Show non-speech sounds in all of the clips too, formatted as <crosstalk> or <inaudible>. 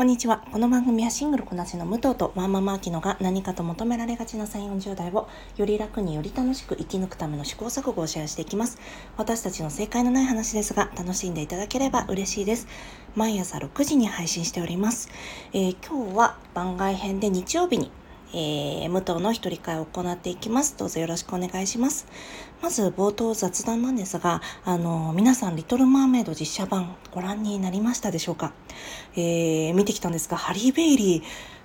こんにちは。この番組はシングルこなしの武藤とワンママアキノが何かと求められがちな3、40代をより楽により楽しく生き抜くための試行錯誤をシェアしていきます。私たちの正解のない話ですが、楽しんでいただければ嬉しいです。毎朝6時に配信しております。えー、今日は番外編で日曜日にえー、武藤の一人会を行っていきます。どうぞよろしくお願いします。まず冒頭雑談なんですが、あの、皆さん、リトル・マーメイド実写版ご覧になりましたでしょうか？えー、見てきたんですが、ハリー・ベイリー、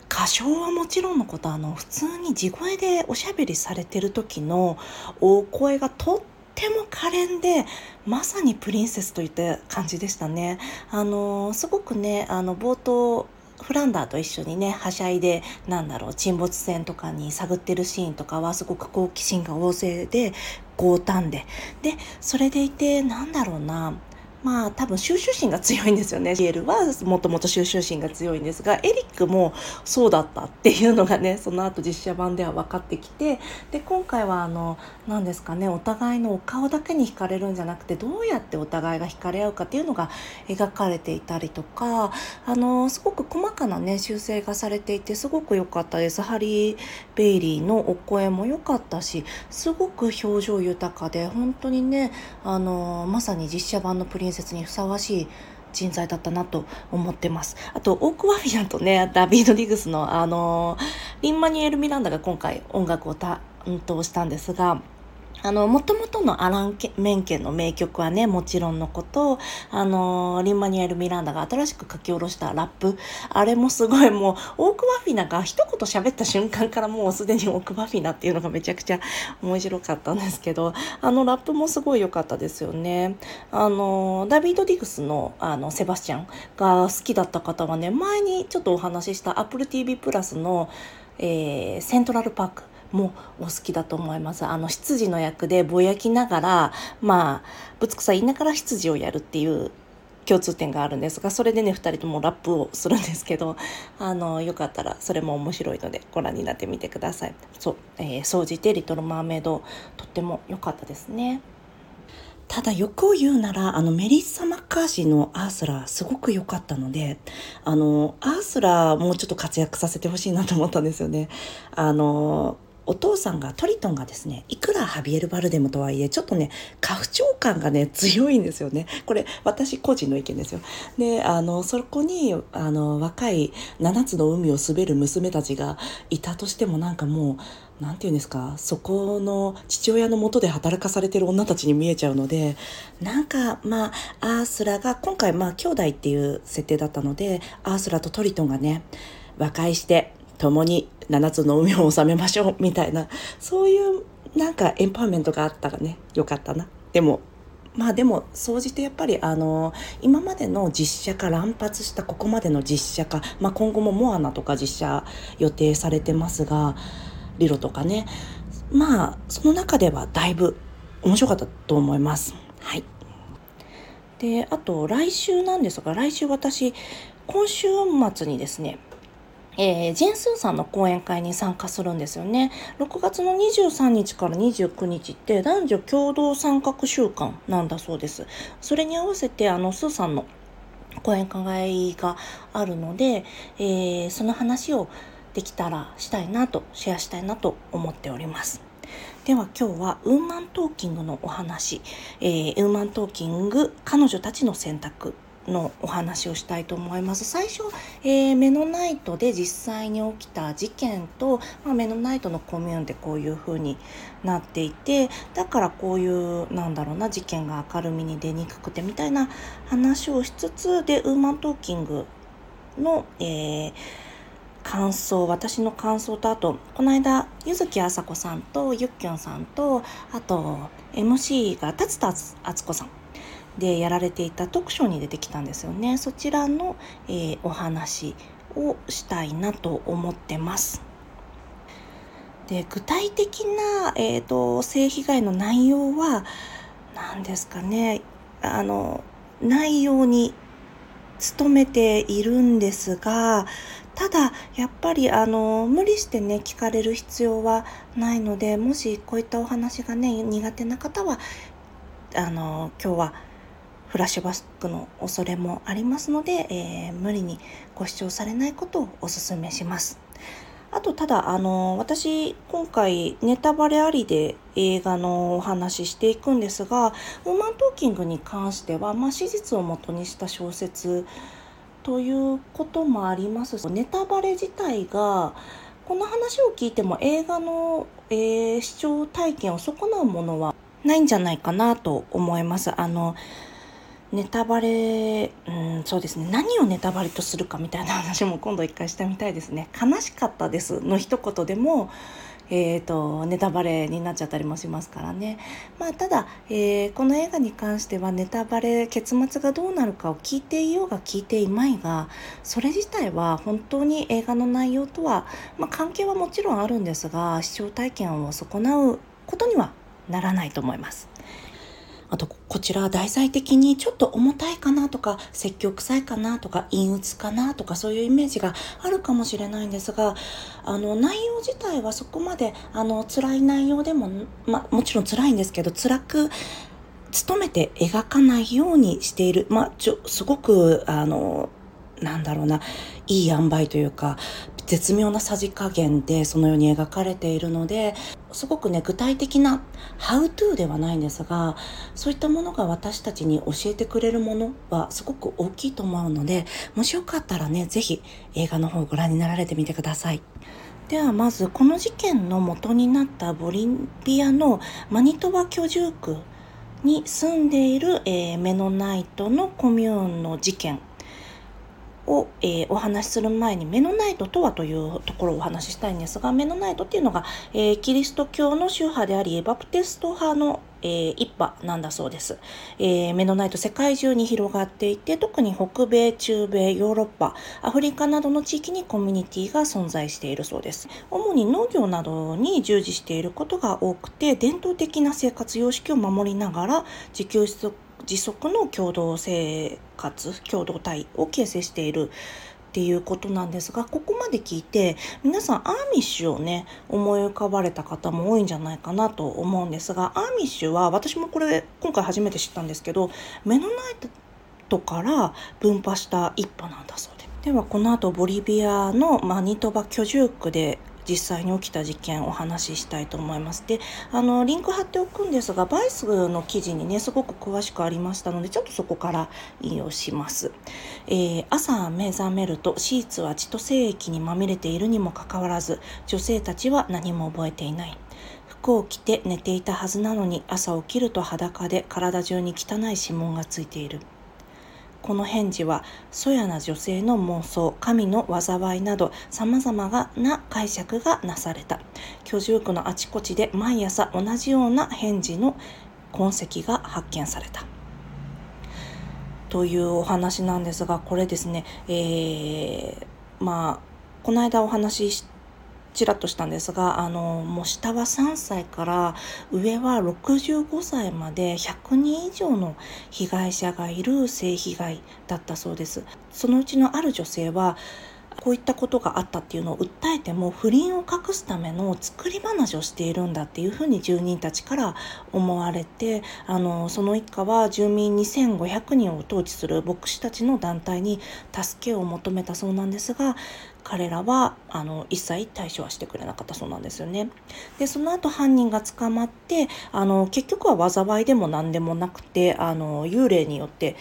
歌唱はもちろんのこと、あの、普通に地声でおしゃべりされてる時の大声がとっても可憐でまさにプリンセスといった感じでしたね。あのすごくねあの冒頭フランダーと一緒にねはしゃいでなんだろう沈没船とかに探ってるシーンとかはすごく好奇心が旺盛で豪胆で。でそれでいてなんだろうなまあ多分収集心が強いんですよね。ジエルはもともと収集心が強いんですが、エリックもそうだったっていうのがね、その後実写版では分かってきて、で、今回はあの、何ですかね、お互いのお顔だけに惹かれるんじゃなくて、どうやってお互いが惹かれ合うかっていうのが描かれていたりとか、あの、すごく細かなね、修正がされていて、すごく良かったです。ハリー・ベイリーのお声も良かったし、すごく表情豊かで、本当にね、あの、まさに実写版のプリン説にふさわしい人材だったなと思ってます。あと、オーク・ワフィアンとね、ダビード・リグスの、あのリンマニエル・ミランダが今回音楽を担当したんですが、あの、もともとのアラン・メンケンの名曲はね、もちろんのこと、あの、リンマニュエル・ミランダが新しく書き下ろしたラップ、あれもすごいもう、オーク・ワフィナが一言喋った瞬間からもうすでにオーク・ワフィナっていうのがめちゃくちゃ面白かったんですけど、あのラップもすごい良かったですよね。あの、ダビード・ディグスのあのセバスチャンが好きだった方はね、前にちょっとお話しした Apple TV プラスの、えー、セントラルパークもお好きだと思います。あの執事の役でぼやきながらまあぶつくさ言いながら執事をやるっていう共通点があるんですがそれでね2人ともラップをするんですけどあのよかったらそれも面白いのでご覧になってみてください。そう、えー、総じてリトル・マーメイドとっても良かったですね。ただ欲を言うならあのメリッサ・マッカーシーのアースラーすごく良かったのであのアースラーもうちょっと活躍させてほしいなと思ったんですよね。あのお父さんがトリトンがですねいくらハビエル・バルデムとはいえちょっとね家父長感がね強いんですよね。これ私個人の意見ですよ。であのそこにあの若い7つの海を滑る娘たちがいたとしてもなんかもう何て言うんですかそこの父親のもとで働かされてる女たちに見えちゃうのでなんかまあアースラが今回まあ兄弟っていう設定だったのでアースラとトリトンがね和解して共に7つの海を治めましょうみたいなそういうなんかエンパワーメントがあったらねよかったなでもまあでも総じてやっぱりあの今までの実写化乱発したここまでの実写化、まあ、今後もモアナとか実写予定されてますがリロとかねまあその中ではだいぶ面白かったと思います。はいであと来週なんですが来週私今週末にですねえー、ジェンスーさんの講演会に参加するんですよね。6月の23日から29日って男女共同参画週間なんだそうです。それに合わせてあのスーさんの講演会があるので、えー、その話をできたらしたいなとシェアしたいなと思っております。では今日はウーマントーキングのお話、えー、ウーマントーキング彼女たちの選択のお話をしたいと思います。最初、えー、メノナイトで実際に起きた事件と、まあ、メノナイトのコミューンでこういう風になっていてだからこういうなんだろうな事件が明るみに出にくくてみたいな話をしつつでウーマントーキングの、えー、感想私の感想とあとこの間柚木あさこさんとゆっきょんさんとあと MC が達田敦子さんでやられていた特賞に出てきたんですよねそちらの、えー、お話をしたいなと思ってます。で具体的な、えーと、性被害の内容は何ですかねあの内容に努めているんですがただやっぱりあの無理してね聞かれる必要はないのでもしこういったお話がね苦手な方はあの今日はフラッシュバックの恐れもありますので、えー、無理にご視聴されないことをお勧めします。あと、ただ、あの、私、今回、ネタバレありで映画のお話ししていくんですが、ウーマントーキングに関しては、まあ、史実をもとにした小説ということもあります、ネタバレ自体が、この話を聞いても映画の、えー、視聴体験を損なうものはないんじゃないかなと思います。あの、ネタバレ、うん、そうですね。何をネタバレとするかみたいな話も今度一回してみたいですね。悲しかったですの一言でも、えーと、ネタバレになっちゃったりもしますからね。まあ、ただ、えー、この映画に関してはネタバレ結末がどうなるかを聞いていようが聞いていまいがそれ自体は本当に映画の内容とは、まあ、関係はもちろんあるんですが視聴体験を損なうことにはならないと思います。あと、こちら題材的にちょっと重たいかなとか、積極臭いかなとか、陰鬱かなとか、そういうイメージがあるかもしれないんですが、あの、内容自体はそこまで、あの、辛い内容でも、まもちろん辛いんですけど、辛く、努めて描かないようにしている。まあ、ちょ、すごく、あの、なんだろうな、いい塩梅というか、絶妙なさじ加減でそのように描かれているのですごくね具体的な「How to」ではないんですがそういったものが私たちに教えてくれるものはすごく大きいと思うのでもしよかったらね是非映画の方をご覧になられてみてください。ではまずこの事件の元になったボリビアのマニトバ居住区に住んでいる、えー、メノナイトのコミューンの事件を、えー、お話しする前にメノナイトとはというところをお話ししたいんですがメノナイトっていうのが、えー、キリスト教の宗派でありバプテスト派の、えー、一派なんだそうです、えメノナイト世界中に広がっていて特に北米中米ヨーロッパアフリカなどの地域にコミュニティが存在しているそうです。主に農業などに従事していることが多くて伝統的な生活様式を守りながら自給自足自足の共同生活共同体を形成しているっていうことなんですがここまで聞いて皆さんアーミッシュをね思い浮かばれた方も多いんじゃないかなと思うんですがアーミッシュは私もこれ今回初めて知ったんですけどメノナイトから分派した一派なんだそうで。ではこの後ボリビアのマニトバ居住区で実際に起きた事件お話ししたいと思います。で、あの、リンク貼っておくんですが、バイスの記事にね、すごく詳しくありましたので、ちょっとそこから引用します。えー、朝目覚めるとシーツは血と精液にまみれているにもかかわらず、女性たちは何も覚えていない。服を着て寝ていたはずなのに朝起きると裸で体中に汚い指紋がついている。この返事はそやな女性の妄想神の災いなどさまざまな解釈がなされた。居住区のあちこちで毎朝同じような返事の痕跡が発見された。というお話なんですがこれですね、えー、まあこの間お話ししちらっとしたんですがあのもう下は3歳から上は65歳まで100人以上の被害者がいる性被害だったそうです。そのうちのある女性はこういったことがあったっていうのを訴えても不倫を隠すための作り話をしているんだっていうふうに住人たちから思われてあのその一家は住民2500人を統治する牧師たちの団体に助けを求めたそうなんですが彼らはあの一切対処はしてくれなかったそうなんですよね。でその後犯人が捕まってあの結局は災いでも何でもなくてあの幽霊によって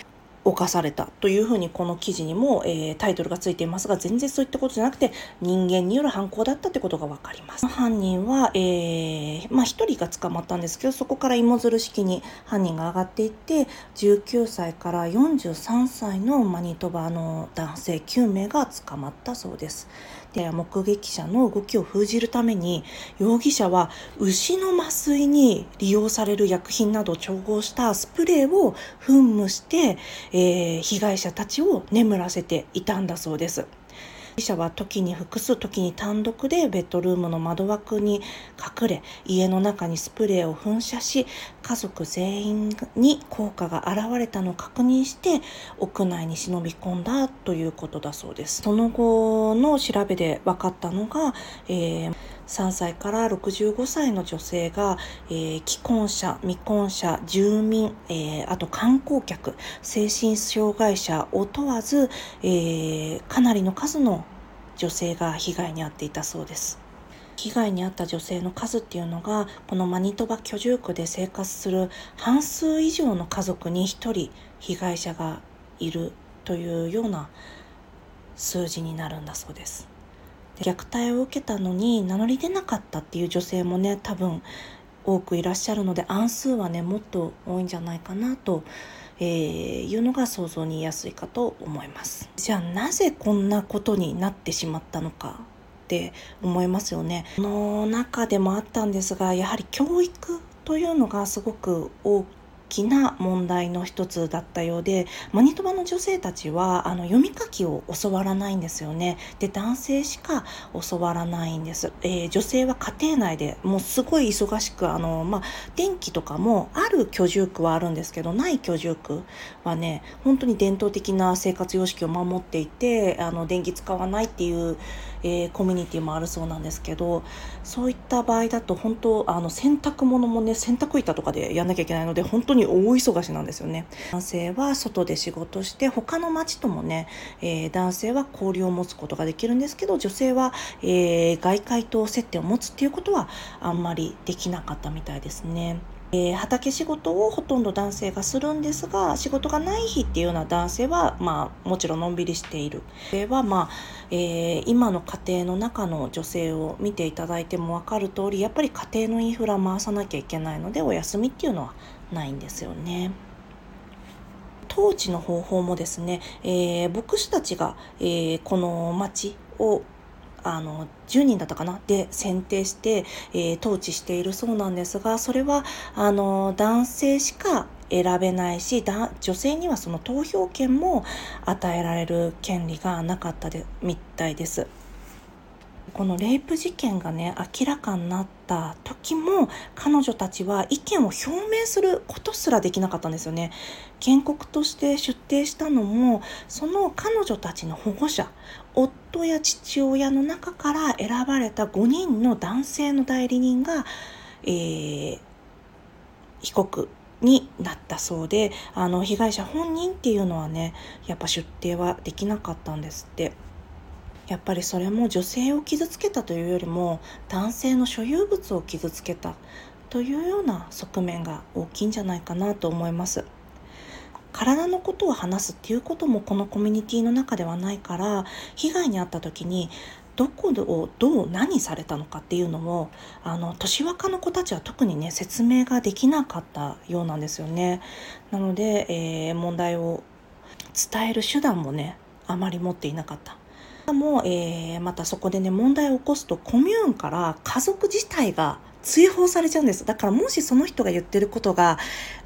犯されたというふうにこの記事にも、えー、タイトルがついていますが全然そういったことじゃなくて人間による犯行だったってことが分かります。犯人は、えー、まあ、1人が捕まったんですけどそこから芋づる式に犯人が上がっていって19歳から43歳のマニトバの男性9名が捕まったそうです。や目撃者の動きを封じるために容疑者は牛の麻酔に利用される薬品などを調合したスプレーを噴霧して、えー、被害者たちを眠らせていたんだそうです。医者は時に複数時に単独でベッドルームの窓枠に隠れ家の中にスプレーを噴射し家族全員に効果が現れたのを確認して屋内に忍び込んだということだそうです。その後の調べで分かったのが、えー、3歳から65歳の女性が、えー、既婚者未婚者住民、えー、あと観光客精神障害者を問わず、えー、かなりの数の女性が被害に遭っていたそうです。被害に遭った女性の数っていうのがこのマニトバ居住区で生活する半数以上の家族に1人被害者がいるというような数字になるんだそうです。虐待を受けたのに名乗り出なかったっていう女性もね多分多くいらっしゃるので暗数はねもっと多いんじゃないかなと、えー、いうのが想像にやすいかと思います。じゃあなぜこんなことになってしまったのかって思いますよね。の中でもあったんですがやはり教育というのがすごく大きな問題の一つだったようでマニトバの女性たちはあの読み書きを教わらないんですよね。で男性しか教わらないんです、えー、女性は家庭内でもうすごい忙しくあの、まあ、電気とかもある居住区はあるんですけどない居住区はね本当に伝統的な生活様式を守っていてあの電気使わないっていうえー、コミュニティもあるそうなんですけどそういった場合だと本当あの洗濯物もね洗濯板とかでやんなきゃいけないので本当に大忙しなんですよね男性は外で仕事して他の町ともね、えー、男性は交流を持つことができるんですけど女性は、えー、外界と接点を持つっていうことはあんまりできなかったみたいですね。えー、畑仕事をほとんど男性がするんですが仕事がない日っていうような男性は、まあ、もちろんのんびりしているでは、まあえー、今の家庭の中の女性を見ていただいても分かる通りやっぱり家庭のインフラ回さなきゃいけないのでお休みっていうのはないんですよね。統治の方法もですね、えー、牧師たちが、えー、この町をあの10人だったかな？で選定して、えー、統治しているそうなんですがそれはあの男性しか選べないし女性にはその投票権も与えられる権利がなかったでみたいです。このレイプ事件がね明らかになった時も彼女たちは意見を表明することすらできなかったんですよね。原告として出廷したのもその彼女たちの保護者夫や父親の中から選ばれた5人の男性の代理人が、えー、被告になったそうであの被害者本人っていうのはねやっぱ出廷はできなかったんですって。やっぱりそれも女性を傷つけたというよりも男性の所有物を傷つけたというような側面が大きいんじゃないかなと思います。体のことを話すっていうこともこのコミュニティの中ではないから被害に遭った時にどこをどう何されたのかっていうのをあの年若の子たちは特にね説明ができなかったようなんですよね。なので、えー、問題を伝える手段もねあまり持っていなかった。も、えー、またそこでね問題を起こすとコミューンから家族自体が追放されちゃうんです。だからもしその人が言ってることが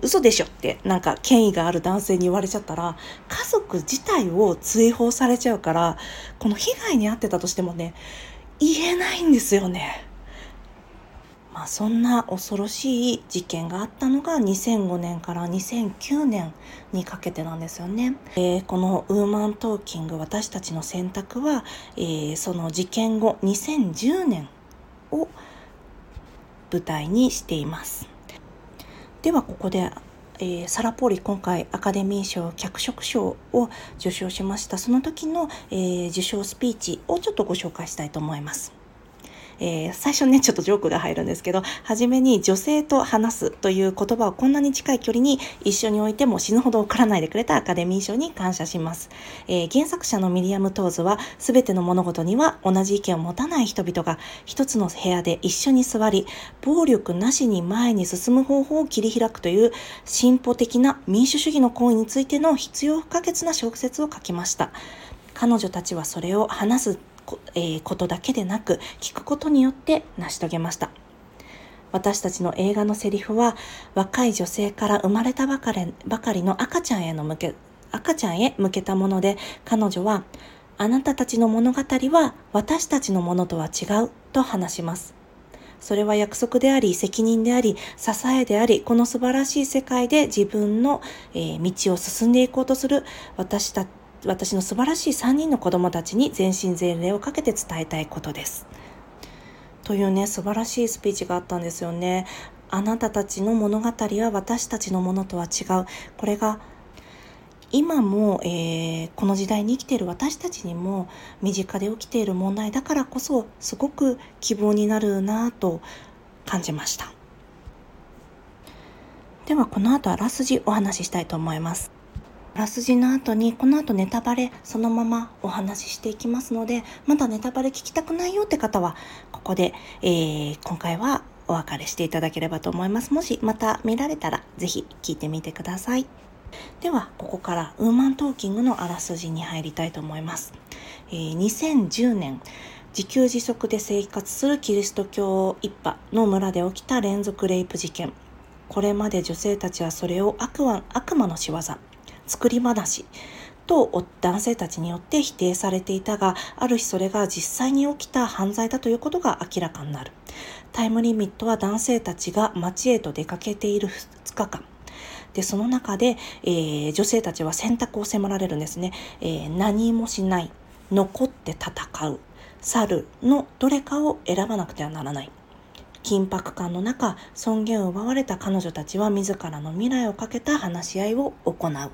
嘘でしょってなんか権威がある男性に言われちゃったら家族自体を追放されちゃうからこの被害に遭ってたとしてもね言えないんですよね。まあ、そんな恐ろしい事件があったのが2005年から2009年にかけてなんですよね。えー、このウーマントーキング私たちの選択は、えー、その事件後2010年を舞台にしています。ではここで、えー、サラ・ポーリ今回アカデミー賞脚色賞を受賞しましたその時の、え、受賞スピーチをちょっとご紹介したいと思います。えー、最初ね、ちょっとジョークが入るんですけど、初めに女性と話すという言葉をこんなに近い距離に一緒に置いても死ぬほど怒らないでくれたアカデミー賞に感謝します。えー、原作者のミリアム・トーズは、すべての物事には同じ意見を持たない人々が一つの部屋で一緒に座り、暴力なしに前に進む方法を切り開くという進歩的な民主主義の行為についての必要不可欠な小説を書きました。彼女たちはそれを話すえー、ことだけでなく聞くことによって成し遂げました。私たちの映画のセリフは若い女性から生まれたばかりばかりの赤ちゃんへの向け赤ちゃんへ向けたもので彼女はあなたたちの物語は私たちのものとは違うと話します。それは約束であり、責任であり、支えであり、この素晴らしい世界で自分の、えー、道を進んでいこうとする私た私の素晴らしい3人の子供たちに全身全霊をかけて伝えたいことです。というね素晴らしいスピーチがあったんですよね。あなたたちの物語は私たちのものとは違う。これが今も、えー、この時代に生きている私たちにも身近で起きている問題だからこそすごく希望になるなと感じましたではこの後あらすじお話ししたいと思いますらすじの後にこの後ネタバレそのままお話ししていきますのでまだネタバレ聞きたくないよって方はここで、えー、今回はお別れしていただければと思います。もしまた見られたら是非聞いてみてください。ではここからウーマントーキングのあらすじに入りたいと思います、えー、2010年自給自足で生活するキリスト教一派の村で起きた連続レイプ事件。これまで女性たちはそれを悪魔悪魔の仕業。作り話と男性たちによって否定されていたがある日それが実際に起きた犯罪だということが明らかになる。タイムリミットは男性たちが街へと出かけている2日間でその中で、えー、女性たちは選択を迫られるんですね、えー、何もしない。残って戦う。去るのどれかを選ばなくてはならない。緊迫感の中尊厳を奪われた彼女たちは自らの未来をかけた話し合いを行う。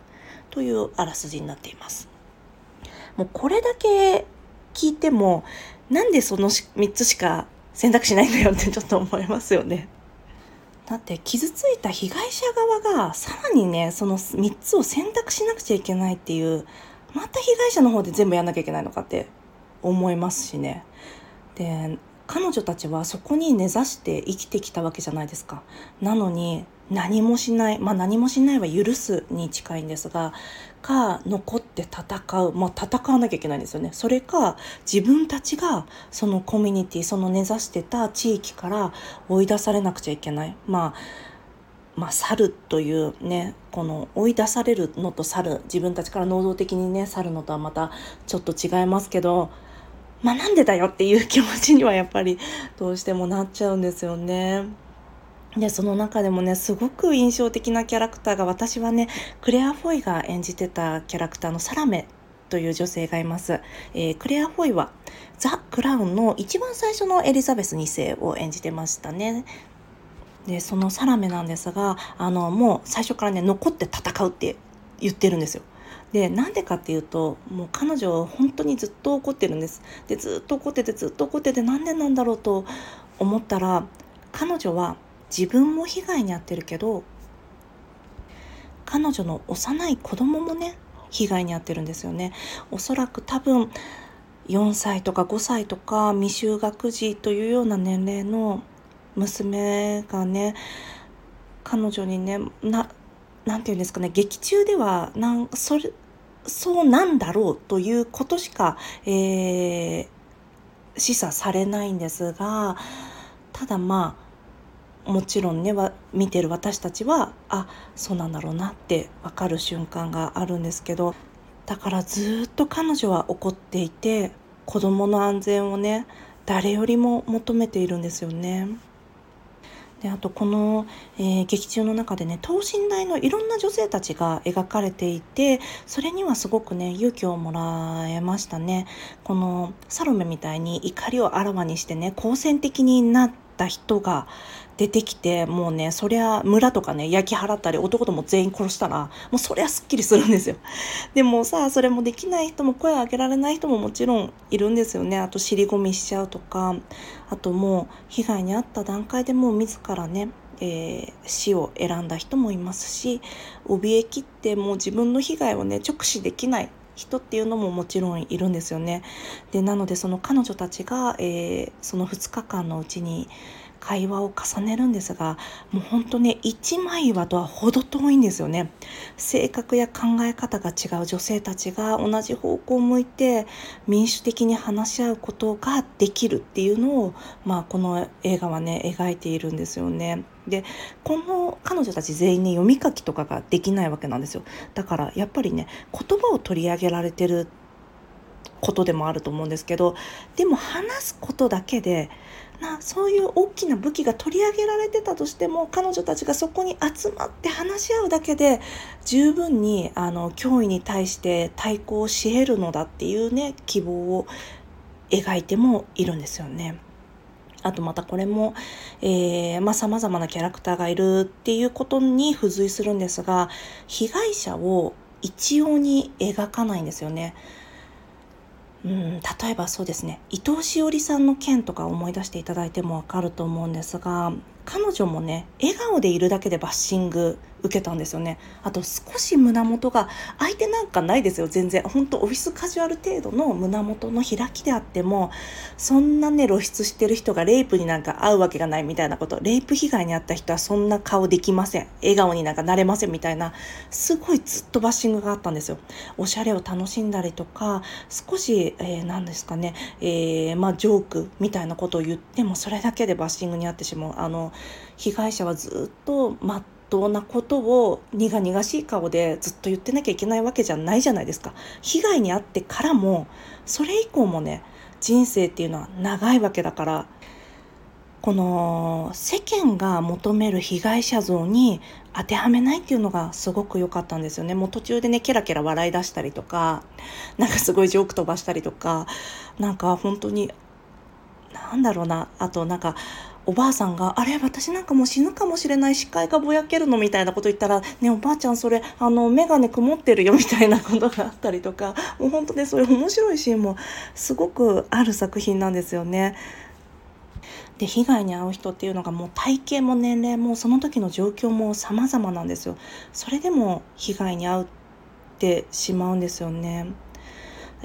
というあらすじになっていますもうこれだけ聞いてもなんでその3つしか選択しないんだよってちょっと思いますよねだって傷ついた被害者側がさらにねその3つを選択しなくちゃいけないっていうまた被害者の方で全部やんなきゃいけないのかって思いますしね。で彼女たちはそこに根ざして生きてきたわけじゃないですか。なのに何もしないまあ何もしないは許すに近いんですがか残って戦うまあ戦わなきゃいけないんですよねそれか自分たちがそのコミュニティその根ざしてた地域から追い出されなくちゃいけないまあまあ、去るというねこの追い出されるのと去る自分たちから能動的にね去るのとはまたちょっと違いますけどまあなんでだよっていう気持ちにはやっぱりどうしてもなっちゃうんですよね。でその中でもねすごく印象的なキャラクターが私はねクレア・フォイが演じてたキャラクターのサラメという女性がいます、えー、クレア・フォイはザ・クラウンの一番最初のエリザベス2世を演じてましたね。でそのサラメなんですがあのもう最初からね残って戦うって言ってるんですよ。でなんでかっていうともう彼女は本当にずっと怒ってるんです。でずっと怒っててずっと怒っててなんでなんだろうと思ったら彼女は自分も被害に遭ってるけど彼女の幼い子供もね被害に遭ってるんですよね。おそらく多分4歳とか5歳とか未就学児というような年齢の娘がね彼女にねななて言うんですかね劇中ではなんそれそうなんだろうということしか、えー、示唆されないんですがただまあもちろんね見てる私たちはあそうなんだろうなって分かる瞬間があるんですけどだからずっと彼女は怒っていて子供の安全をね誰よりも求めているんですよね。であとこの、えー、劇中の中でね等身大のいろんな女性たちが描かれていてそれにはすごくね勇気をもらえましたね。このサロメみたいに怒りをあらわにしてね好戦的になった人が出てきてもうねそりゃ村とかね焼き払ったり男とも全員殺したらもうそりゃすっきりするんですよ <laughs> でもさそれもできない人も声を上げられない人ももちろんいるんですよねあと尻込みしちゃうとかあともう被害に遭った段階でもう自らねえー、死を選んだ人もいますし怯えきってもう自分の被害をね直視できない人っていうのももちろんいるんですよね。でなのでその彼女たちが、えー、その2日間のうちに会話を重ねるんですがもう本当ね一枚岩とは程遠いんですよね性格や考え方が違う女性たちが同じ方向を向いて民主的に話し合うことができるっていうのを、まあ、この映画はね描いているんですよね。でこの彼女たち全員ね読み書きとかができないわけなんですよだからやっぱりね言葉を取り上げられてることでもあると思うんですけどでも話すことだけでなそういう大きな武器が取り上げられてたとしても彼女たちがそこに集まって話し合うだけで十分にあの脅威に対して対抗し得るのだっていうね希望を描いてもいるんですよね。あとまたこれも、えー、まあ様々なキャラクターがいるっていうことに付随するんですが、被害者を一様に描かないんですよね。うん、例えばそうですね伊藤詩織さんの件とか思い出していただいても分かると思うんですが彼女もね笑顔でいるだけでバッシング受けたんですよね。あと少し胸元が相手なんかないですよ全然。本当オフィスカジュアル程度の胸元の開きであってもそんなね露出してる人がレイプになんか合うわけがないみたいなことレイプ被害に遭った人はそんな顔できません。笑顔になんかなれませんみたいなすごいずっとバッシングがあったんですよ。おしゃれを楽しんだりとか少し、えー、何ですかね、えー、まあジョークみたいなことを言ってもそれだけでバッシングに遭ってしまう。あの被害者はずっとまっ当なことを苦々しい顔でずっと言ってなきゃいけないわけじゃないじゃないですか被害に遭ってからもそれ以降もね人生っていうのは長いわけだからこの世間が求める被害者像に当てはめないっていうのがすごく良かったんですよね。もう途中でね、ケラケラ笑い出したりとか、なんかすごいジョーク飛ばしたりとか、なんか本当に、なんだろうな、あとなんか、おばあさんが、あれ、私なんかもう死ぬかもしれない視界がぼやけるのみたいなこと言ったら、ね、おばあちゃんそれ、あの、眼鏡曇ってるよみたいなことがあったりとか、<laughs> もう本当ね、そういう面白いシーンもすごくある作品なんですよね。で被害に遭う人っていうのがもう体型も年齢もその時の状況も様々なんですよ。それでも被害に遭ってしまうんですよね。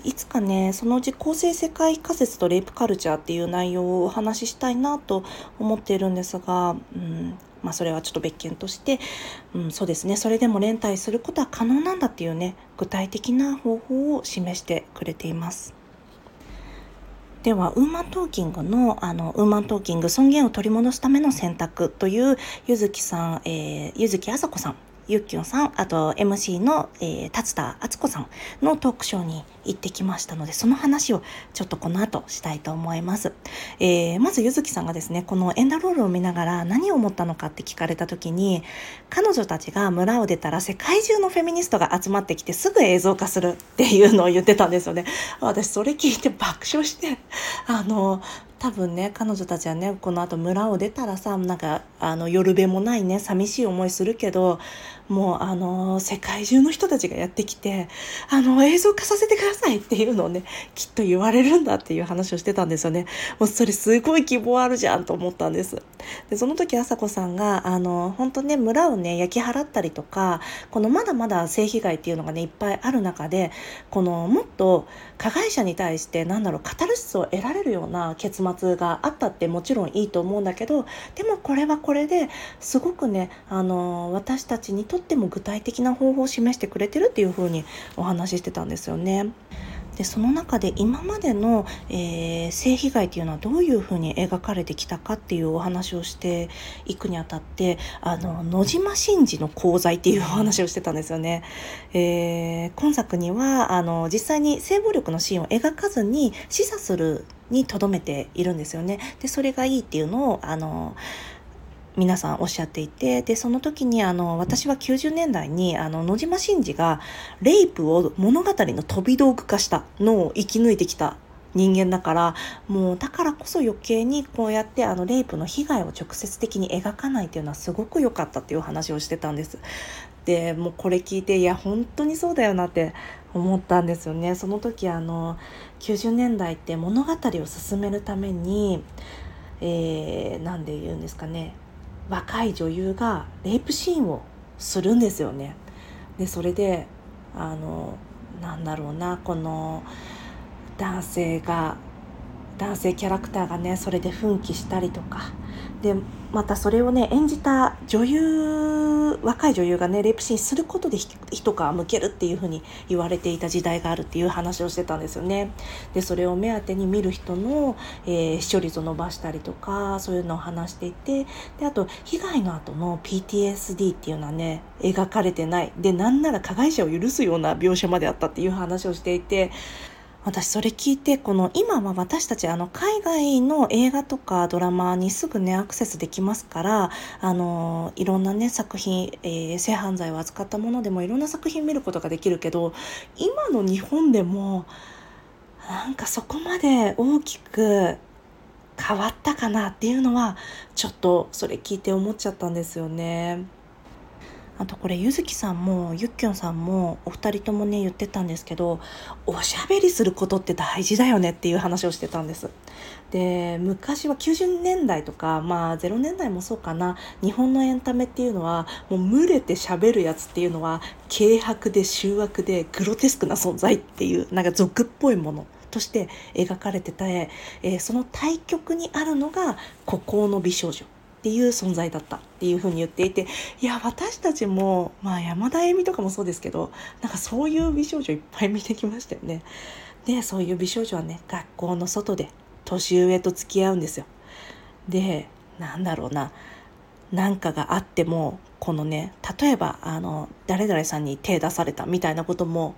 いつかね、そのうち構成世界仮説とレイプカルチャーっていう内容をお話ししたいなと思っているんですが、うん、まあそれはちょっと別件として、うん、そうですね、それでも連帯することは可能なんだっていうね、具体的な方法を示してくれています。では、ウーマントーキングの、あの、ウーマントーキング尊厳を取り戻すための選択という、ゆずきさん、えー、ゆずきあさこさんゆっきょさん、あと MC の、えー、達田敦子さんのトークショーに行ってきましたので、その話をちょっとこの後したいと思います。えー、まずゆずきさんがですね、このエンダロールを見ながら何を思ったのかって聞かれた時に、彼女たちが村を出たら世界中のフェミニストが集まってきてすぐ映像化するっていうのを言ってたんですよね。私それ聞いて爆笑して、<laughs> あの、多分ね彼女たちはねこのあと村を出たらさなんかあの夜べもないね寂しい思いするけどもうあの世界中の人たちがやってきてあの映像化させてくださいっていうのをねきっと言われるんだっていう話をしてたんですよね。もうそれすごい希望あるじゃんと思ったんです。でその時あさこさんがあの本当ね村をね焼き払ったりとかこのまだまだ性被害っていうのがねいっぱいある中でこのもっと加害者に対してなんだろうカタルシスを得られるような結末があったってもちろんいいと思うんだけどでもこれはこれですごくねあの私たちにとっても具体的な方法を示してくれてるっていう風にお話ししてたんですよね。でその中で今までの、えー、性被害っていうのはどういうふうに描かれてきたかっていうお話をしていくにあたってあの野島真司の功罪っていうお話をしてたんですよね。えー、今作にはあの実際に性暴力のシーンを描かずに示唆するにとどめているんですよね。でそれがいいっていうのをあの皆さんおっしゃっていてでその時にあの私は90年代にあの野島真司がレイプを物語の飛び道具化したのを生き抜いてきた人間だからもうだからこそ余計にこうやってあのレイプの被害を直接的に描かないっていうのはすごく良かったっていう話をしてたんです。でもうこれ聞いていや本当にそうだよなって思ったんですよね。その時あの90年代って物語を進めるために、えー、なんで言うんですかね若い女優がレイプシーンをするんですよね。でそれであのなんだろうなこの男性が男性キャラクターがねそれで奮起したりとかでまたそれをね演じた女優若い女優がねレプシーンすることで一皮むけるっていう風に言われていた時代があるっていう話をしてたんですよね。でそれを目当てに見る人の、えー、視聴率を伸ばしたりとかそういうのを話していてであと被害の後の PTSD っていうのはね描かれてないでなんなら加害者を許すような描写まであったっていう話をしていて私それ聞いてこの今は私たちあの海外の映画とかドラマにすぐねアクセスできますからあのいろんなね作品、えー、性犯罪を扱ったものでもいろんな作品見ることができるけど今の日本でもなんかそこまで大きく変わったかなっていうのはちょっとそれ聞いて思っちゃったんですよね。あとこれゆずきさんもゆっきょんさんもお二人ともね言ってたんですけどおしゃべりすることって大事だよねっていう話をしてたんです。で昔は90年代とかまあ0年代もそうかな日本のエンタメっていうのはもう群れてしゃべるやつっていうのは軽薄で醜悪でグロテスクな存在っていうなんか俗っぽいものとして描かれてて、えー、その対極にあるのが孤高の美少女っていう存在だったっていうふうに言っていていや私たちも、まあ、山田恵美とかもそうですけどなんかそういう美少女いっぱい見てきましたよね。でそういう美少女はね学校の外で年上と付き合うんですよ。でなんだろうな何かがあってもこのね例えばあの誰々さんに手出されたみたいなことも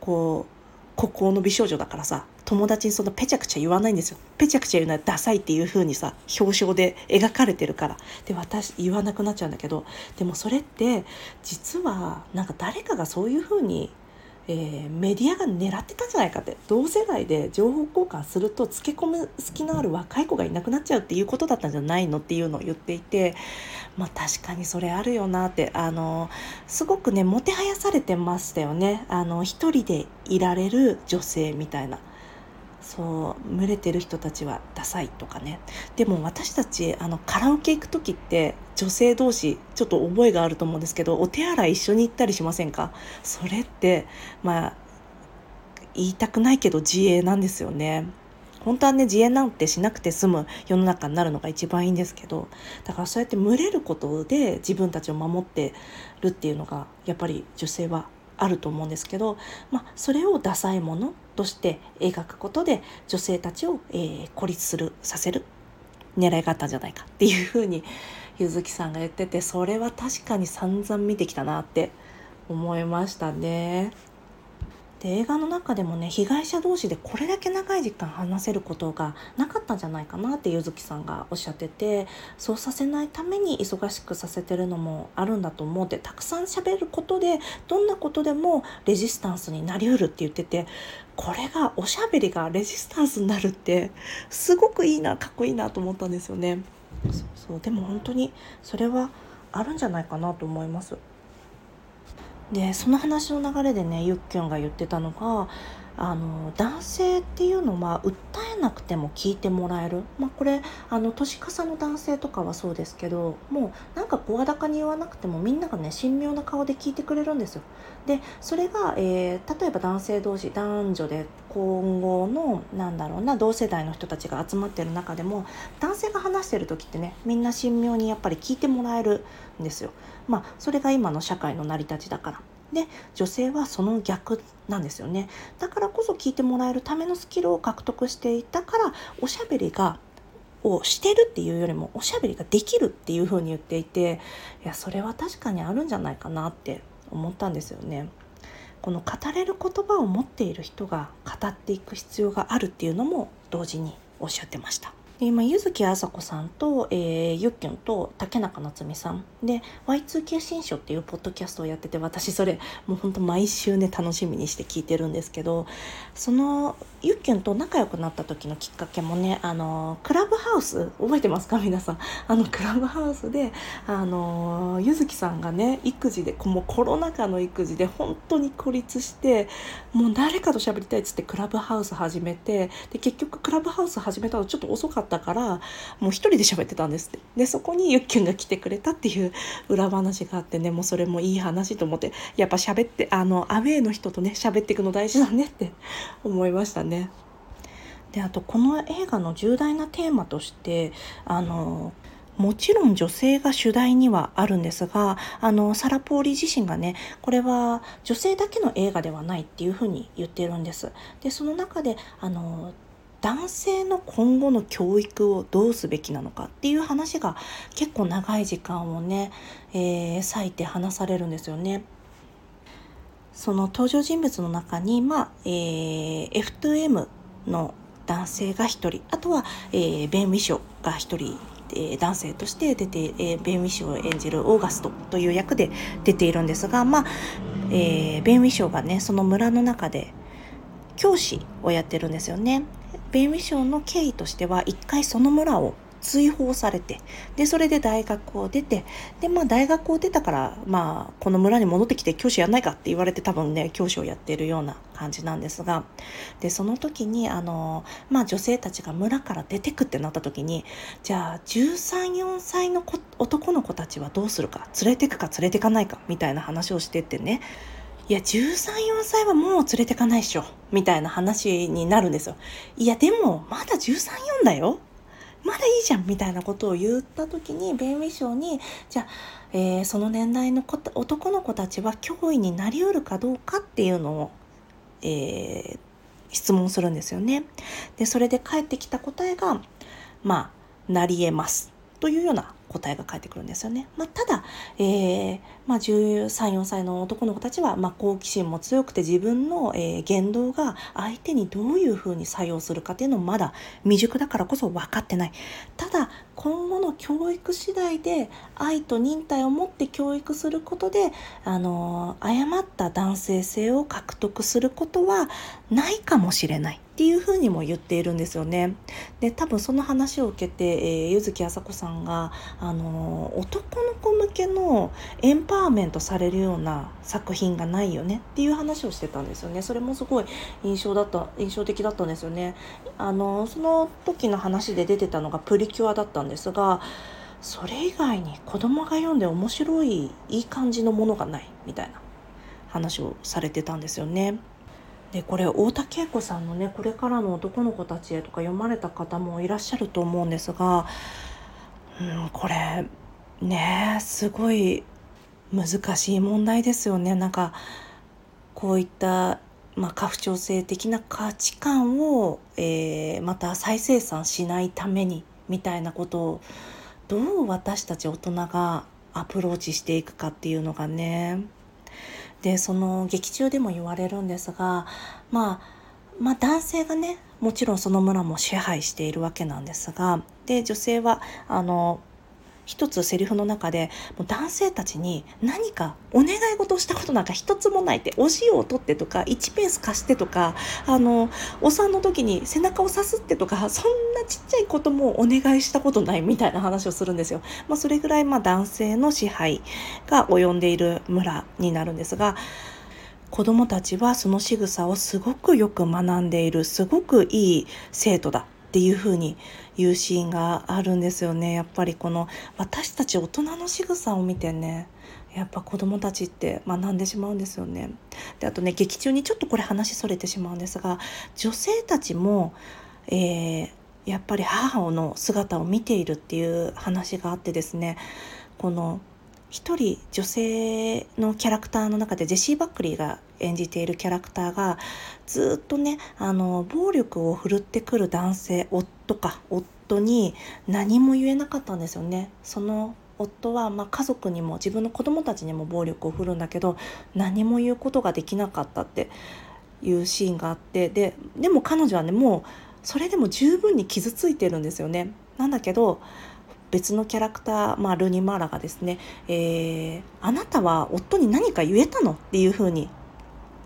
こう孤高の美少女だからさ友達にそんなペチャクチャ言わないんですよ。ペチャクチャ言うのはダサいっていう風にさ表彰で描かれてるから。で私言わなくなっちゃうんだけどでもそれって実はなんか誰かがそういう風にえー、メディアが狙ってたんじゃないかって。同世代で情報交換するとつけ込む隙のある若い子がいなくなっちゃうっていうことだったんじゃないのっていうのを言っていて。まあ確かにそれあるよなって。あのすごくねもてはやされてましたよね。あの一人でいられる女性みたいな。そう群れてる人たちはダサいとかね。でも私たちあのカラオケ行く時って女性同士ちょっと覚えがあると思うんですけどお手洗い一緒に行ったりしませんか？それってまあ言いたくないけど自衛なんですよね。本当はね自衛なんてしなくて済む世の中になるのが一番いいんですけどだからそうやって群れることで自分たちを守ってるっていうのがやっぱり女性はあると思うんですけど、まあ、それをダサいものとして描くことで女性たちを、えー、孤立するさせる狙いがあったんじゃないかっていうふうにゆずきさんが言っててそれは確かに散々見てきたなって思いましたね。で映画の中でもね被害者同士でこれだけ長い時間話せることがなかったんじゃないかなってゆずきさんがおっしゃっててそうさせないために忙しくさせてるのもあるんだと思うってたくさん喋ることでどんなことでもレジスタンスになりうるって言っててこれがおしゃべりがレジスタンスになるってすごくいいなかっこいいなと思ったんですよね。そうそうでも本当にそれはあるんじゃないかなと思います。でその話の流れでねゆっきょんが言ってたのがあの男性っていうのは訴えなくても聞いてもらえる、まあ、これあの年かの男性とかはそうですけどもうなんか声高に言わなくてもみんながね神妙な顔で聞いてくれるんですよ。でそれが、えー、例えば男性同士男女で今後のなんだろうな同世代の人たちが集まってる中でも男性が話してる時ってねみんな神妙にやっぱり聞いてもらえるんですよ。まあそれが今の社会の成り立ちだから。で女性はその逆なんですよねだからこそ聞いてもらえるためのスキルを獲得していたからおしゃべりがをしてるっていうよりもおしゃべりができるっていうふうに言っていていやそれは確かにあるんじゃないかなって思ったんですよね。この語れる言葉を持っている人が語っていく必要があるっていうのも同時におっしゃってました。で今柚木あさこさんと、えー、ゆっきゅんと竹中夏実さん。で Y2K 新書っていうポッドキャストをやってて私それもうほんと毎週ね楽しみにして聞いてるんですけどそのゆっきゅんと仲良くなった時のきっかけもねあのクラブハウス覚えてますか？皆さん。あのクラブハウスであの柚木さんがね育児でもうコロナ禍の育児で本当に孤立してもう誰かと喋りたいっつってクラブハウス始めてで結局クラブハウス始めたのちょっと遅かったったからもう一人で喋ってたんですってでそこにゆっきゅんが来てくれたっていう裏話があってねもうそれもいい話と思ってやっぱ喋ってあのアウェーの人とね喋っていくの大事だねって思いましたね。であとこの映画の重大なテーマとしてあのもちろん女性が主題にはあるんですがあのサラ・ポーリ自身がねこれは女性だけの映画ではないっていうふうに言ってるんです。でその中であの男性の今後の教育をどうすべきなのかっていう話が結構長い時間をね、えー、割いて話されるんですよね。その登場人物の中に、まあえー、F2M の男性が1人あとは、えー、ベン・ウィショが1人え男性として出て、えー、ベン・ウィショを演じるオーガストという役で出ているんですが、まあえー、ベン・ウィショがねその村の中で教師をやってるんですよね。ベイミッションの経緯としては一回その村を追放されてでそれで大学を出てでまあ大学を出たからまあこの村に戻ってきて教師やんないかって言われて多分ね教師をやっているような感じなんですがでその時にあのまあ女性たちが村から出てくってなった時にじゃあ134歳の男の子たちはどうするか連れてくか連れてかないかみたいな話をしてってねいや、13、4歳はもう連れてかないっしょ。みたいな話になるんですよ。いや、でも、まだ13、4だよ。まだいいじゃんみたいなことを言った時に弁理士にじゃあ、えー、その年代の男の子たちは脅威になりうるかどうかっていうのを、えー、質問するんですよね。でそれで返ってきた答えがまあなり得ますというような答えが返ってくるんですよね。まあ、ただ、えーまあ、13、4歳の男の子たちは、まあ、好奇心も強くて自分の、えー、言動が相手にどういうふうに作用するかっていうのもまだ未熟だからこそ分かってない。ただ今後の教育次第で愛と忍耐を持って教育することで、あのー、誤った男性性を獲得することはないかもしれない。っていうふうにも言っているんですよね。で多分その話を受けて、えー、柚木あさこさんがあの男の子向けのエンパワーメントされるような作品がないよねっていう話をしてたんですよね。それもすごい印象だった印象的だったんですよね。あのその時の話で出てたのがプリキュアだったんですが。それ以外に子供が読んで面白いいい感じのものがないみたいな話をされてたんですよね。でこれ太田恵子さんのね「これからの男の子たちへ」とか読まれた方もいらっしゃると思うんですが、うん、これねすごい難しい問題ですよね。なんかこういった、まあ、過不調性的な価値観を、えー、また再生産しないためにみたいなことをどう私たち大人がアプローチしていくかっていうのがねでその劇中でも言われるんですが、まあ、まあ男性がねもちろんその村も支配しているわけなんですがで女性はあの一つセリフの中でもう男性たちに何かお願い事をしたことなんか一つもないってお塩を取ってとか1ペース貸してとかあのお産の時に背中をさすってとかそんなちっちゃいこともお願いしたことないみたいな話をするんですよ。まあ、それぐらいまあ男性の支配が及んでいる村になるんですが子供たちはその仕草をすごくよく学んでいるすごくいい生徒だっていう風に言うシーンがあるんですよねやっぱりこの私たち大人の仕草を見てねやっぱ子供たちって学んでしまうんですよね。であとね劇中にちょっとこれ話それてしまうんですが女性たちも、えー、やっぱり母の姿を見ているっていう話があってですねこの一人女性のキャラクターの中でジェシー・バックリーが演じているキャラクターがずっとねあの暴力を振るってくる男性夫か夫に何も言えなかったんですよね。その夫は、ま、家族にも自分の子供たちにも暴力を振るんだけど何も言うことができなかったっていうシーンがあってででも彼女はねもうそれでも十分に傷ついてるんですよね。なんだけど別のキャラクター、まあ、ルニ・マーラがですね、えー、あなたは夫に何か言えたのっていうふうに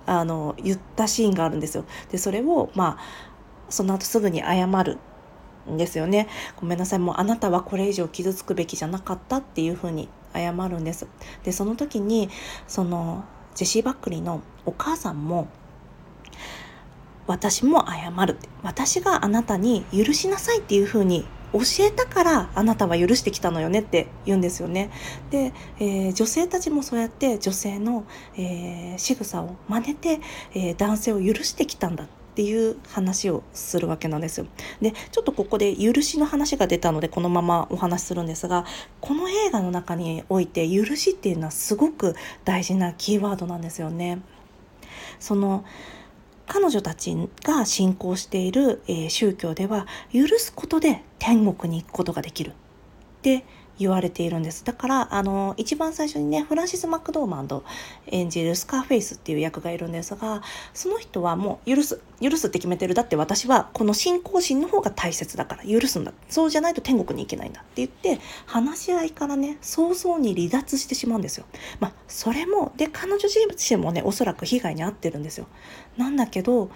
あの言ったシーンがあるんですよ。でそれをまあその後すぐに謝るんですよね。ごめんなさいもうあなたはこれ以上傷つくべきじゃなかったっていうふうに謝るんです。でその時にそのジェシー・バックリーのお母さんも私も謝る私があなたに許しなさいっていうふうに教えたからあなたは許してきたのよねって言うんですよね。で、えー、女性たちもそうやって女性の、えー、仕草を真似て、えー、男性を許してきたんだっていう話をするわけなんですよ。でちょっとここで許しの話が出たのでこのままお話しするんですがこの映画の中において許しっていうのはすごく大事なキーワードなんですよね。その彼女たちが信仰している、え、宗教では許すことで天国に行くことができる。で言われているんです。だから、あの、一番最初にね、フランシス・マクドーマンド演じるスカーフェイスっていう役がいるんですが、その人はもう許す、許すって決めてる。だって私はこの信仰心の方が大切だから許すんだ。そうじゃないと天国に行けないんだって言って、話し合いからね、早々に離脱してしまうんですよ。まあ、それも、で、彼女自身もね、おそらく被害に遭ってるんですよ。なんだけど、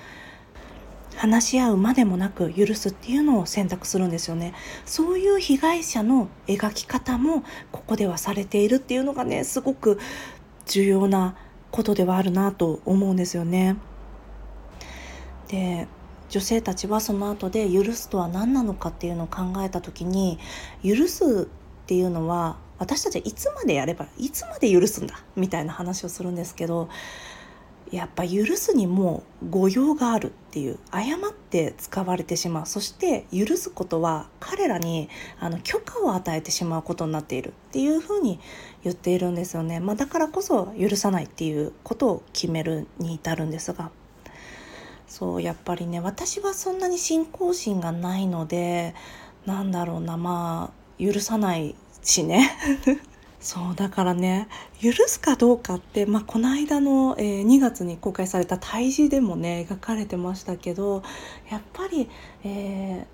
話し合うまでもなく許すっていうのを選択するんですよね。そういう被害者の描き方もここではされているっていうのがねすごく重要なことではあるなと思うんですよね。で女性たちはその後で許すとは何なのかっていうのを考えた時に許すっていうのは私たちはいつまでやればいつまで許すんだみたいな話をするんですけどやっぱ許すにも誤用があるっていう誤って使われてしまう。そして許すことは彼らにあの許可を与えてしまうことになっているっていうふうに言っているんですよね、まあ、だからこそ許さないっていうことを決めるに至るんですが。そうやっぱりね私はそんなに信仰心がないのでなんだろうなまあ許さないしね。そうだからね許すかどうかって、まあ、この間の、えー、2月に公開された「胎児」でもね描かれてましたけどやっぱり、え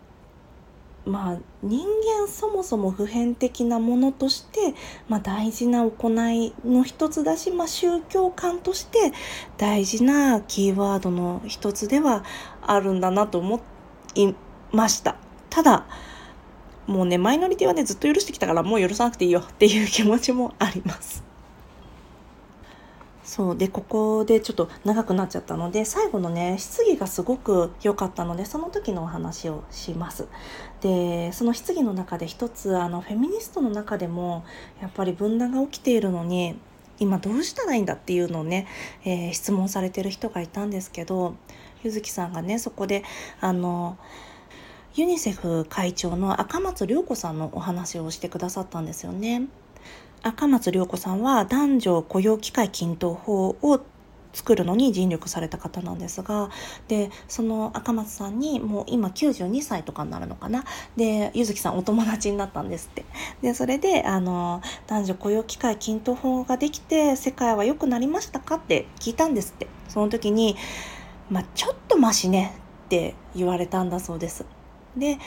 ー、まあ人間そもそも普遍的なものとして、まあ、大事な行いの一つだし、まあ、宗教観として大事なキーワードの一つではあるんだなと思いました。ただもうねマイノリティはねずっと許してきたからもう許さなくていいよっていう気持ちもあります。そうでここでちょっと長くなっちゃったので最後のね質疑がすごく良かったのでその時のお話をします。でその質疑の中で一つあのフェミニストの中でもやっぱり分断が起きているのに今どうしたらいいんだっていうのをね、えー、質問されてる人がいたんですけどゆずきさんがねそこであのユニセフ会長の赤松涼子さんのお話をしてくださったんですよね。赤松涼子さんは男女雇用機会均等法を作るのに尽力された方なんですがでその赤松さんにもう今92歳とかになるのかな。で柚月さんお友達になったんですって。でそれであの男女雇用機会均等法ができて世界は良くなりましたかって聞いたんですって。その時にまあちょっとマシねって言われたんだそうです。で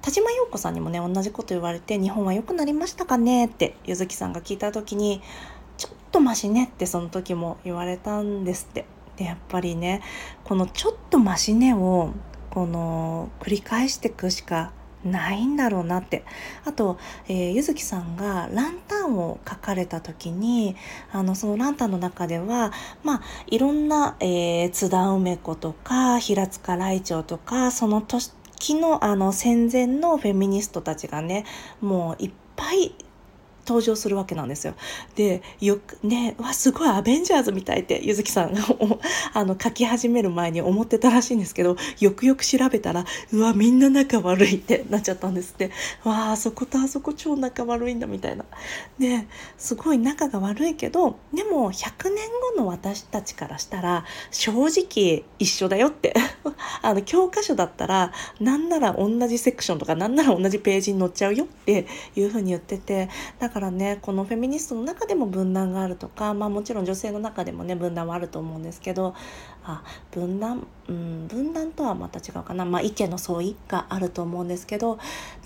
田島陽子さんにもね同じこと言われて「日本は良くなりましたかね?」って柚月さんが聞いた時に「ちょっとマシね」ってその時も言われたんですって。でやっぱりねこの「ちょっとマシね」をこの繰り返していくしかないんだろうなってあと、えー、ゆずきさんがランタンを描かれた時にあのそのランタンの中ではまあいろんな、えー、津田梅子とか平塚雷鳥とかその年昨日あの戦前のフェミニストたちがねもういっぱい登場するわけなんですよ。でよくねわすごいアベンジャーズみたいってゆずきさん <laughs> があの書き始める前に思ってたらしいんですけどよくよく調べたらうわみんな仲悪いって <laughs> なっちゃったんですってわあそことあそこ超仲悪いんだみたいな。ですごい仲が悪いけどでも100年後の私たちからしたら正直一緒だよって <laughs> あの教科書だったらなんなら同じセクションとかなんなら同じページに載っちゃうよっていうふうに言っててだからねこのフェミニストの中でも分断があるとか、まあ、もちろん女性の中でもね分断はあると思うんですけどあ分断、うん、分断とはまた違うかな、まあ、意見の相違があると思うんですけど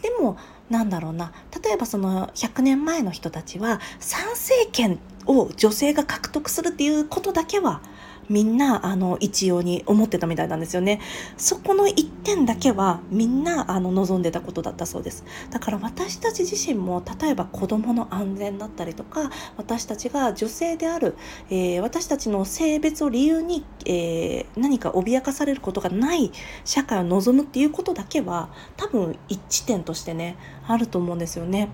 でもなんだろうな。例えばその100年前の人たちは参政権を女性が獲得するっていうことだけはみんなあの一様に思ってたみたいなんですよね。そこの一点だけはみんなあの望んでたことだったそうです。だから私たち自身も例えば子どもの安全だったりとか私たちが女性である、えー、私たちの性別を理由に、えー、何か脅かされることがない社会を望むっていうことだけは多分一致点としてねあると思うんですよね。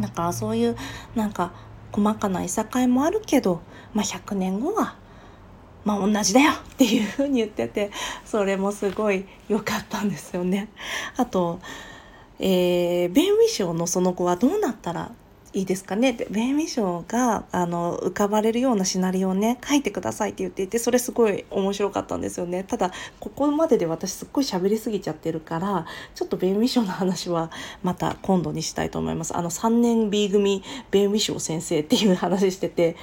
だからそういうなんか細かないさかいもあるけど、まあ、100年後はまあ同じだよっていうふうに言っててそれもすごい良かったんですよね。あと、えー、ベン・ウィショーのその後はどうなったらいいですかね？ってベン・ウィショーがあの浮かばれるようなシナリオをね書いてくださいって言っていてそれすごい面白かったんですよね。ただここまでで私すっごい喋りすぎちゃってるからちょっとベン・ウィショーの話はまた今度にしたいと思います。あの3年 B 組ベン・ウィショー先生っていう話してて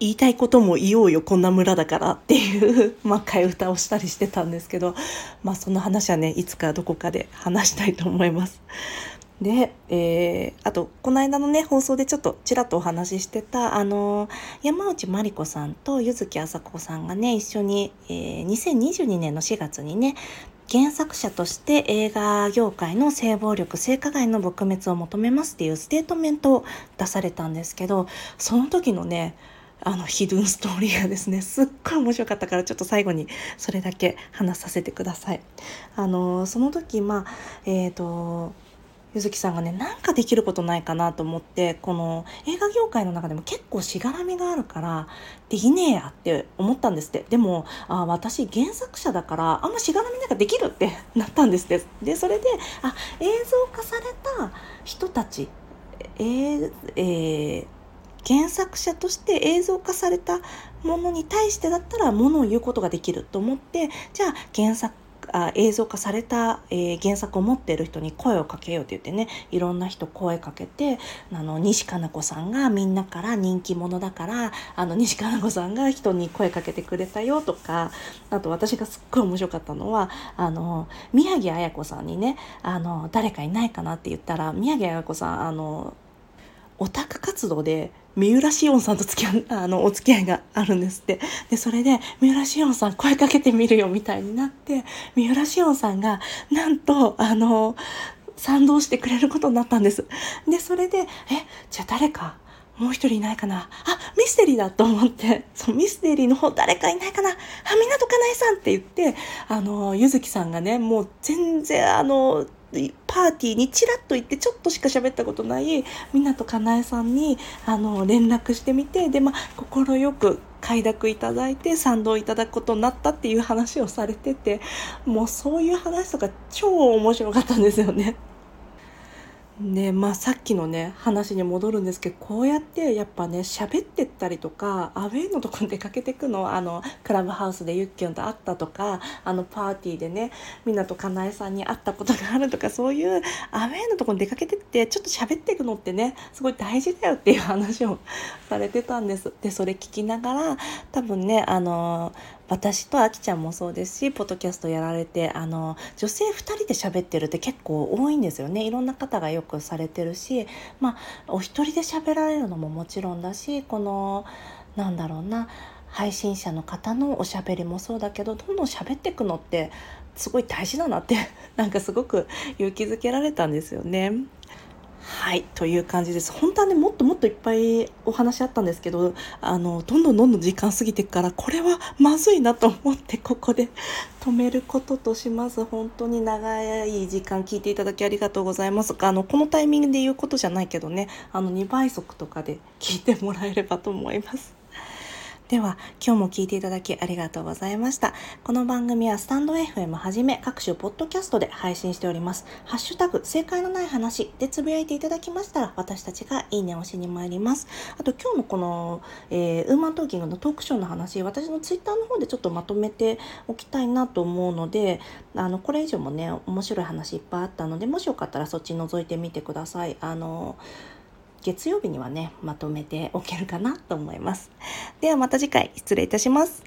言いたいことも言おうよこんな村だからっていう <laughs> まあ替え歌をしたりしてたんですけどまあその話はねいつかどこかで話したいと思います。で、えー、あとこの間のね放送でちょっとちらっとお話ししてたあの山内真理子さんと柚木麻子さんがね一緒に、えー、2022年の4月にね原作者として映画業界の性暴力性加害の撲滅を求めますっていうステートメントを出されたんですけどその時のねあのヒドゥンストーリーがですね <laughs> すっごい面白かったからちょっと最後にそれだけ話させてください。あのその時まあえっ、ー、とゆずきさんがねなんかできることないかなと思ってこの映画業界の中でも結構しがらみがあるからできねえやって思ったんですってでもあ私原作者だからあんましがらみなんかできるってなったんですってでそれであ映像化された人たちえー、えー原作者として映像化されたものに対してだったらものを言うことができると思ってじゃあ原作あ映像化された、えー、原作を持っている人に声をかけようって言ってねいろんな人声かけてあの西加奈子さんがみんなから人気者だからあの西加奈子さんが人に声かけてくれたよとかあと私がすっごい面白かったのはあの宮城綾子さんにねあの誰かいないかなって言ったら宮城綾子さんあのオタク活動で三浦紫音さんと付き合いあのお付き合いがあるんですって。でそれで三浦紫音さん声かけてみるよみたいになって三浦紫音さんがなんとあの賛同してくれることになったんです。でそれでえじゃあ誰かもう一人いないかな？あミステリーだと思って。そうミステリーの方誰かいないかな？あ港かなえさんって言ってあのゆずきさんがねもう全然あのパーティーにちらっと行ってちょっとしか喋ったことない湊かなえさんにあの連絡してみてでまあ快く快諾いただいて賛同いただくことになったっていう話をされててもうそういう話とか超面白かったんですよね。ねまあ、さっきのね話に戻るんですけどこうやってやっぱね喋ってったりとかアウェイのとこに出かけてくのあのクラブハウスでゆっきゅんと会ったとかあのパーティーでね湊かなえさんに会ったことがあるとかそういうアウェイのとこに出かけてってちょっと喋っていくのってねすごい大事だよっていう話をされてたんです。でそれ聞きながら多分ねあの私とあきちゃんもそうですしポッドキャストやられてあの女性2人で喋ってるって結構多いんですよねいろんな方がよくされてるしまあお一人で喋られるのももちろんだしこのなんだろうな配信者の方のおしゃべりもそうだけどどんどん喋ってくのってすごい大事だなってなんかすごく勇気づけられたんですよね。はいという感じです。本当はねもっともっといっぱいお話あったんですけどあのどんどんどんどん時間過ぎてからこれはまずいなと思ってここで <laughs> 止めることとします。本当に長い時間聞いていただきありがとうございます。あのこのタイミングで言うことじゃないけどねあの2倍速とかで聞いてもらえればと思います。では今日も聞いていただきありがとうございました。この番組はスタンド FM はじめ各種ポッドキャストで配信しております。ハッシュタグ正解のない話でつぶやいていただきましたら私たちがいいね押しに参ります。あと今日のこの、えー、ウーマントーキングのトークショーの話私のツイッターの方でちょっとまとめておきたいなと思うのであのこれ以上もね面白い話いっぱいあったのでもしよかったらそっち覗いてみてください。あの月曜日にはねまとめておけるかなと思います。ではまた次回失礼いたします。